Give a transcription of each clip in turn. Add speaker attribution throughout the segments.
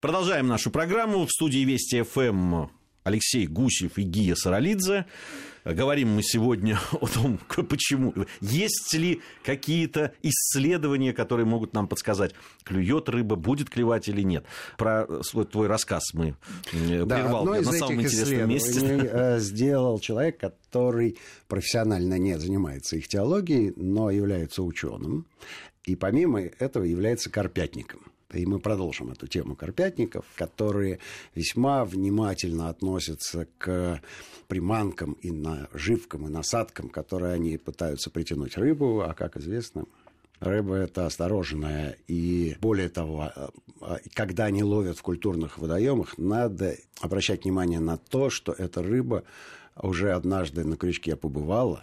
Speaker 1: Продолжаем нашу программу. В студии Вести ФМ Алексей Гусев и Гия Саралидзе. Говорим мы сегодня о том, почему. Есть ли какие-то исследования, которые могут нам подсказать, клюет рыба, будет клевать или нет. Про твой рассказ мы да, прервал
Speaker 2: одно из на самом интересном месте. Э, сделал человек, который профессионально не занимается их теологией, но является ученым. И помимо этого является карпятником. И мы продолжим эту тему карпятников, которые весьма внимательно относятся к приманкам и наживкам, и насадкам, которые они пытаются притянуть рыбу, а, как известно, Рыба это осторожная. И более того, а, когда они ловят в культурных водоемах, надо обращать внимание на то, что эта рыба уже однажды на крючке побывала,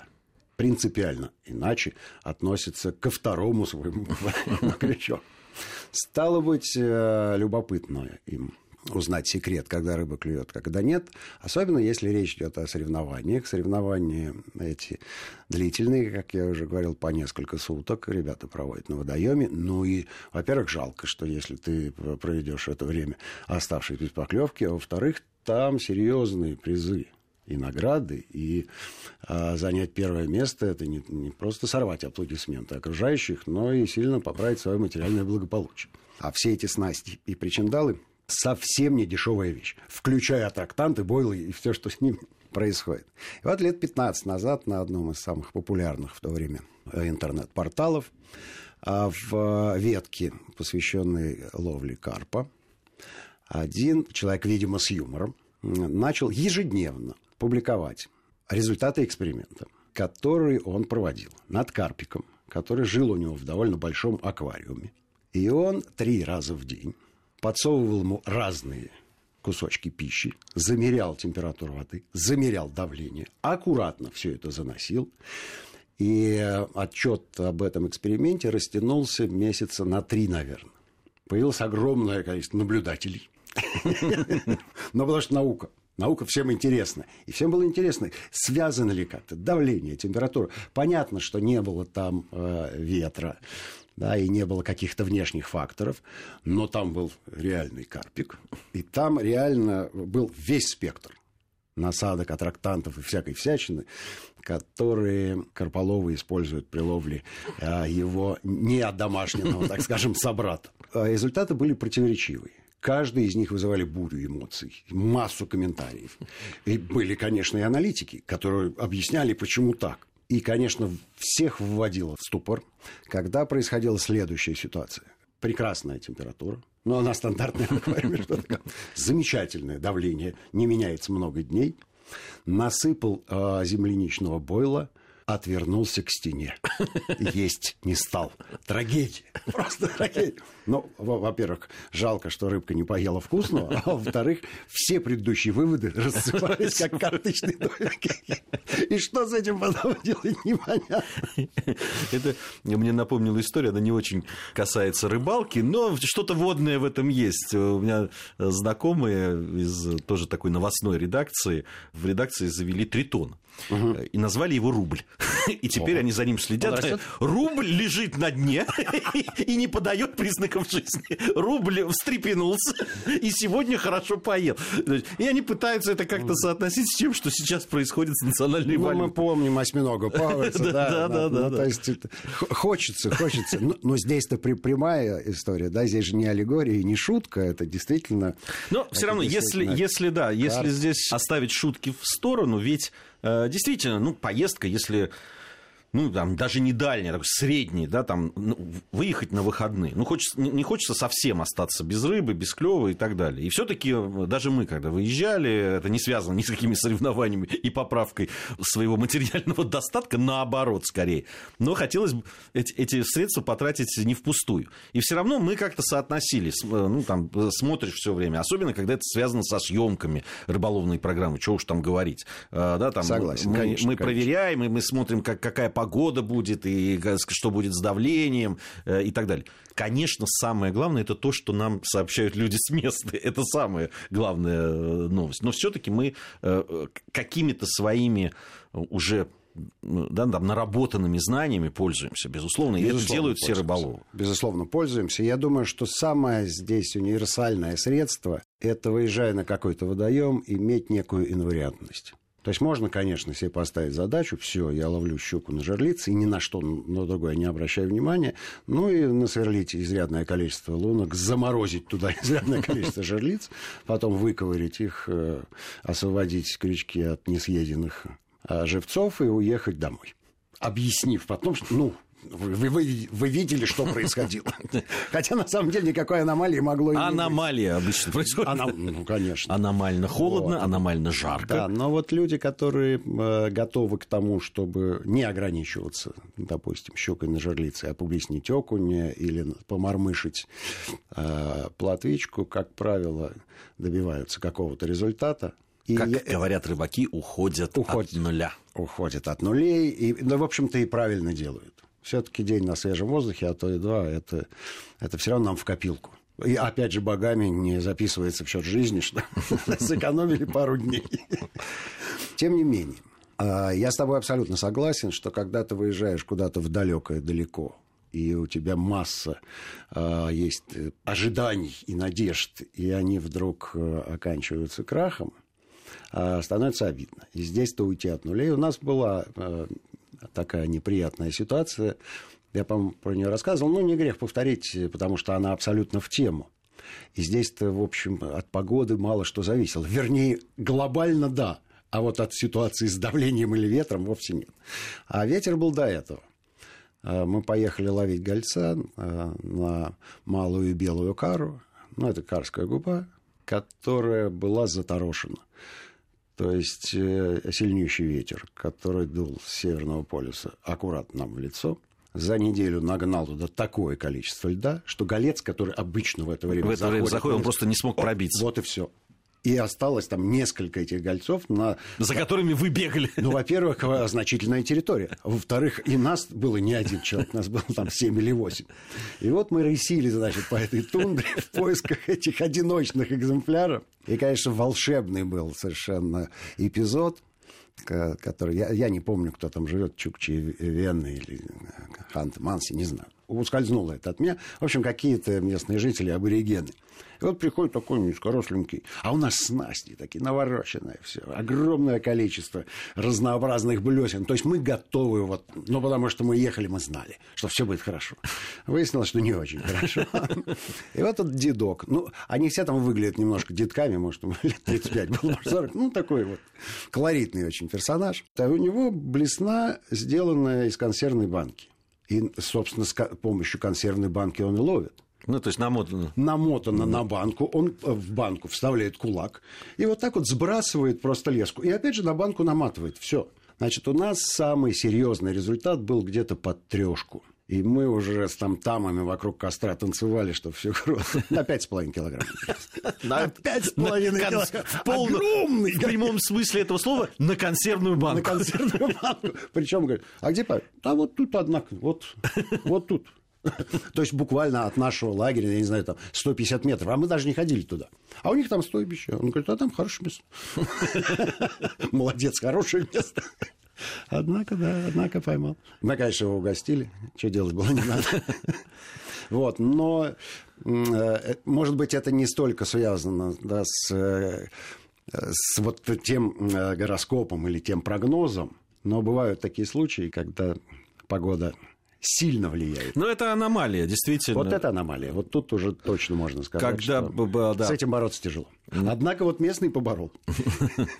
Speaker 2: принципиально иначе относится ко второму своему на крючок. Стало быть, э, любопытно им узнать секрет, когда рыба клюет, когда нет. Особенно если речь идет о соревнованиях. Соревнования эти длительные, как я уже говорил, по несколько суток ребята проводят на водоеме. Ну и, во-первых, жалко, что если ты проведешь это время оставшись без поклевки, а во-вторых, там серьезные призы и награды, и а, занять первое место это не, не просто сорвать аплодисменты окружающих, но и сильно поправить свое материальное благополучие. А все эти снасти и причиндалы совсем не дешевая вещь, включая трактанты, бойлы и все, что с ними происходит. И вот лет 15 назад на одном из самых популярных в то время интернет-порталов а, в ветке, посвященной ловле карпа, один человек, видимо, с юмором, начал ежедневно публиковать результаты эксперимента, который он проводил над карпиком, который жил у него в довольно большом аквариуме. И он три раза в день подсовывал ему разные кусочки пищи, замерял температуру воды, замерял давление, аккуратно все это заносил. И отчет об этом эксперименте растянулся месяца на три, наверное. Появилось огромное количество наблюдателей. Но потому что наука. Наука всем интересна. И всем было интересно, связано ли как-то давление, температура. Понятно, что не было там э, ветра, да, и не было каких-то внешних факторов, но там был реальный карпик, и там реально был весь спектр насадок, аттрактантов и всякой всячины, которые Карполовы используют при ловле а, его неодомашненного, так скажем, собрата. А результаты были противоречивые. Каждый из них вызывали бурю эмоций, массу комментариев. И были, конечно, и аналитики, которые объясняли, почему так. И, конечно, всех вводило в ступор, когда происходила следующая ситуация. Прекрасная температура, но она стандартная аквариуме, что такое. Замечательное давление, не меняется много дней. Насыпал э, земляничного бойла – отвернулся к стене. Есть не стал. Трагедия. Просто трагедия. Ну, во-первых, жалко, что рыбка не поела вкусного, а во-вторых, все предыдущие выводы рассыпались, как карточные домики. И что с этим потом делать, непонятно.
Speaker 1: Это мне напомнила история, она не очень касается рыбалки, но что-то водное в этом есть. У меня знакомые из тоже такой новостной редакции в редакции завели тритон угу. и назвали его рубль. И теперь Ого. они за ним следят. Рубль лежит на дне и не подает признаков жизни. Рубль встрепенулся и сегодня хорошо поел. И они пытаются это как-то соотносить с тем, что сейчас происходит с национальной
Speaker 2: ну,
Speaker 1: валютой.
Speaker 2: мы помним осьминога Пауэрса. Да, да, да. Ну, то есть хочется, хочется. Но здесь-то прямая история, да, здесь же не аллегория, не шутка, это действительно...
Speaker 1: Но все равно, если, если да, если здесь оставить шутки в сторону, ведь Э, действительно, ну, поездка, если ну, там, даже не дальний, такой средний, да, там, ну, выехать на выходные. Ну, хочется, не хочется совсем остаться без рыбы, без клёва и так далее. И все таки э, даже мы, когда выезжали, это не связано ни с какими соревнованиями и поправкой своего материального достатка, наоборот, скорее. Но хотелось бы эти, эти средства потратить не впустую. И все равно мы как-то соотносили, э, ну, там, смотришь все время, особенно, когда это связано со съемками рыболовной программы, что уж там говорить. Да, там
Speaker 2: Согласен,
Speaker 1: мы,
Speaker 2: конечно,
Speaker 1: мы
Speaker 2: конечно.
Speaker 1: проверяем, и мы смотрим, как, какая погода погода будет, и что будет с давлением э, и так далее. Конечно, самое главное это то, что нам сообщают люди с места. Это самая главная э, новость. Но все-таки мы э, какими-то своими уже да, там, наработанными знаниями пользуемся, безусловно, безусловно и это делают все рыболовы.
Speaker 2: Безусловно, пользуемся. Я думаю, что самое здесь универсальное средство – это, выезжая на какой-то водоем, иметь некую инвариантность. То есть можно, конечно, себе поставить задачу, все, я ловлю щуку на жерлице, и ни на что на другое не обращаю внимания, ну и насверлить изрядное количество лунок, заморозить туда изрядное количество жерлиц, потом выковырить их, э, освободить крючки от несъеденных э, живцов и уехать домой. Объяснив потом, что, ну, вы, вы, вы видели, что происходило. Хотя на самом деле никакой аномалии могло и
Speaker 1: Аномалия
Speaker 2: не
Speaker 1: быть. обычно происходит. Аном...
Speaker 2: Ну, конечно.
Speaker 1: Аномально холодно, вот. аномально жарко.
Speaker 2: Да, но вот люди, которые э, готовы к тому, чтобы не ограничиваться, допустим, щукой на жерлице, а публиснить окуня или помормышить э, платвичку, как правило, добиваются какого-то результата.
Speaker 1: И как я... говорят рыбаки, уходят, уходят от нуля.
Speaker 2: Уходят от нулей, и, ну, в общем-то, и правильно делают все-таки день на свежем воздухе, а то и два, это, это все равно нам в копилку. И опять же, богами не записывается в счет жизни, что сэкономили пару дней. Тем не менее, а, я с тобой абсолютно согласен, что когда ты выезжаешь куда-то в далекое далеко, и у тебя масса э, есть ожиданий и надежд, и они вдруг э, оканчиваются крахом, э, становится обидно. И здесь-то уйти от нулей. У нас была э, такая неприятная ситуация. Я, по-моему, про нее рассказывал. Ну, не грех повторить, потому что она абсолютно в тему. И здесь-то, в общем, от погоды мало что зависело. Вернее, глобально да, а вот от ситуации с давлением или ветром вовсе нет. А ветер был до этого. А, мы поехали ловить гольца а, на малую белую кару. Ну, это карская губа, которая была заторошена. То есть э, сильнейший ветер, который дул с Северного полюса аккуратно нам в лицо, за неделю нагнал туда такое количество льда, что голец, который обычно в это время
Speaker 1: в это заходит, время заходит он просто не смог пробиться.
Speaker 2: Вот и все. И осталось там несколько этих гольцов на...
Speaker 1: За которыми вы бегали.
Speaker 2: Ну, во-первых, значительная территория. Во-вторых, и нас было не один человек, нас было там семь или восемь. И вот мы рысили, значит, по этой тундре в поисках этих одиночных экземпляров. И, конечно, волшебный был совершенно эпизод который... Я, я не помню, кто там живет, Чукчи Венны или Хант Манси, не знаю ускользнуло это от меня. В общем, какие-то местные жители, аборигены. И вот приходит такой низкоросленький, а у нас снасти такие навороченные все, огромное количество разнообразных блесен. То есть мы готовы, вот, ну, потому что мы ехали, мы знали, что все будет хорошо. Выяснилось, что не очень хорошо. И вот этот дедок, ну, они все там выглядят немножко детками, может, лет 35 был, может, 40, ну, такой вот колоритный очень персонаж. А у него блесна, сделанная из консервной банки. И, собственно, с помощью консервной банки он и ловит.
Speaker 1: Ну, то есть намотано.
Speaker 2: Намотано на банку. Он э, в банку вставляет кулак. И вот так вот сбрасывает просто леску. И опять же на банку наматывает. Все. Значит, у нас самый серьезный результат был где-то под трешку. И мы уже с там тамами вокруг костра танцевали, что все на пять с половиной килограмм.
Speaker 1: На пять с половиной килограмм. Огромный. В прямом смысле этого слова на консервную банку.
Speaker 2: На консервную банку. Причем говорит, а где папа? А вот тут, однако, вот, вот тут. То есть буквально от нашего лагеря, я не знаю, там 150 метров. А мы даже не ходили туда. А у них там стойбище. Он говорит, а там хорошее место. Молодец, хорошее место. Однако, да, однако поймал. Мы, конечно, его угостили. Что делать было не надо. Вот, но, э, может быть, это не столько связано да, с, э, с вот тем э, гороскопом или тем прогнозом, но бывают такие случаи, когда погода сильно влияет.
Speaker 1: Но это аномалия, действительно.
Speaker 2: Вот это аномалия. Вот тут уже точно можно сказать, Когда, что да. с этим бороться тяжело. Однако вот местный поборол.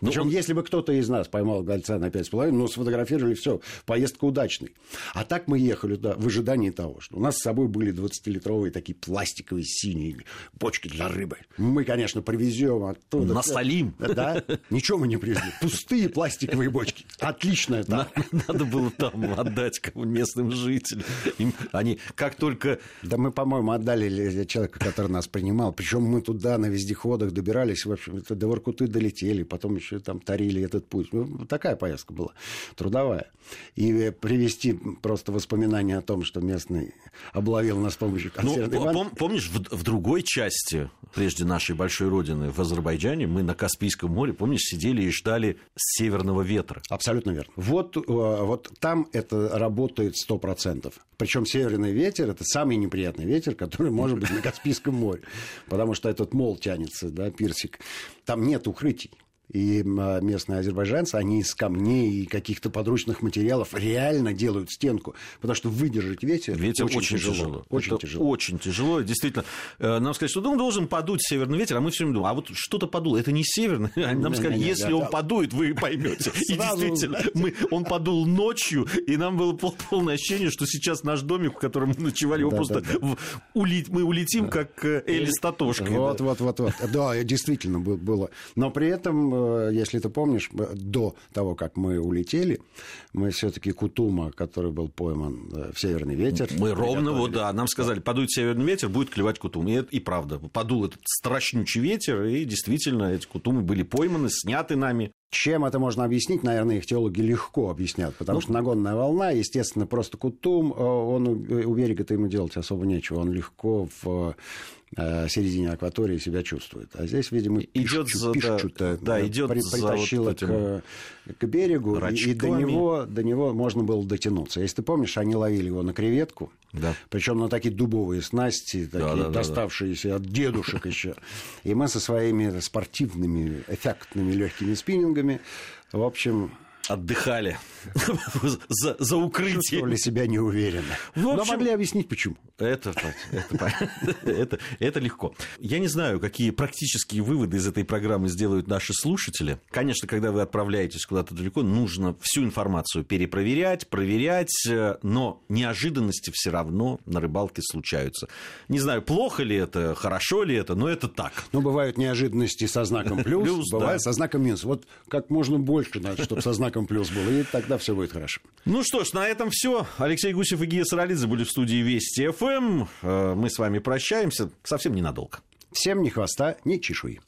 Speaker 2: Ну, Причем, если бы кто-то из нас поймал гольца на 5,5, ну, сфотографировали, все, поездка удачной. А так мы ехали туда в ожидании того, что у нас с собой были 20-литровые такие пластиковые синие бочки для рыбы. Мы, конечно, привезем оттуда.
Speaker 1: Насолим.
Speaker 2: Да, ничего мы не привезли. Пустые пластиковые бочки. Отлично это.
Speaker 1: Надо было там отдать местным жителям. Им, они как только...
Speaker 2: Да мы, по-моему, отдали человека, который нас принимал. Причем мы туда на вездеходах добирались, в общем, до Воркуты долетели, потом помощью там тарили этот путь. Ну, такая поездка была, трудовая. И привести просто воспоминания о том, что местный обловил нас с помощью
Speaker 1: ну, консервной ну, пом- Помнишь, в, в другой части, прежде нашей большой родины, в Азербайджане, мы на Каспийском море, помнишь, сидели и ждали северного ветра.
Speaker 2: Абсолютно верно. Вот, э, вот там это работает 100%. Причем северный ветер – это самый неприятный ветер, который может быть на Каспийском море. Потому что этот мол тянется, да, пирсик. Там нет укрытий. И а, местные азербайджанцы, они из камней и каких-то подручных материалов реально делают стенку, потому что выдержать ветер,
Speaker 1: ветер очень, очень тяжело. тяжело. Очень Это тяжело. Очень тяжело. Действительно, э, нам сказали, что ну, должен подуть северный ветер, а мы все время думаем, а вот что-то подуло. Это не северный. Нам сказали, если он подует, вы поймете. И действительно, мы, он подул ночью, и нам было полное ощущение, что сейчас наш домик, в котором мы ночевали, его просто мы улетим, как э, Эли с Татошкой.
Speaker 2: Вот, вот, вот, вот. Да, действительно было. Но при этом Если ты помнишь, до того, как мы улетели, мы все-таки Кутума, который был пойман э, в северный ветер.
Speaker 1: Мы ровно, вот, да, нам сказали, подует северный ветер, будет клевать Кутум. И, и правда, подул этот страшнючий ветер, и действительно эти Кутумы были пойманы, сняты нами.
Speaker 2: Чем это можно объяснить? Наверное, их теологи легко объяснят, потому ну, что нагонная волна, естественно, просто Кутум, э, он у берега-то ему делать особо нечего, он легко в Э, середине акватории себя чувствует. А здесь, видимо, идет пишчу, пишчу-то
Speaker 1: да, да, идет
Speaker 2: при, притащило вот к, к берегу, и, и до него, до него можно было дотянуться. Если ты помнишь, они ловили его на креветку, да. причем на такие дубовые снасти, такие да, да, доставшиеся да, да. от дедушек еще. И мы со своими спортивными, эффектными легкими спиннингами, в общем,
Speaker 1: отдыхали за, за укрытие.
Speaker 2: Чувствовали себя неуверенно. В общем, Но могли объяснить, почему.
Speaker 1: Это, это, это, это легко. Я не знаю, какие практические выводы из этой программы сделают наши слушатели. Конечно, когда вы отправляетесь куда-то далеко, нужно всю информацию перепроверять, проверять, но неожиданности все равно на рыбалке случаются. Не знаю, плохо ли это, хорошо ли это, но это так.
Speaker 2: Но бывают неожиданности со знаком плюс, плюс бывает да. со знаком минус. Вот как можно больше надо, чтобы со знаком плюс было, и тогда все будет хорошо.
Speaker 1: Ну что ж, на этом все. Алексей Гусев и Гия Саралидзе были в студии Вести ФМ. Э, мы с вами прощаемся совсем ненадолго.
Speaker 2: Всем ни хвоста, ни чешуи.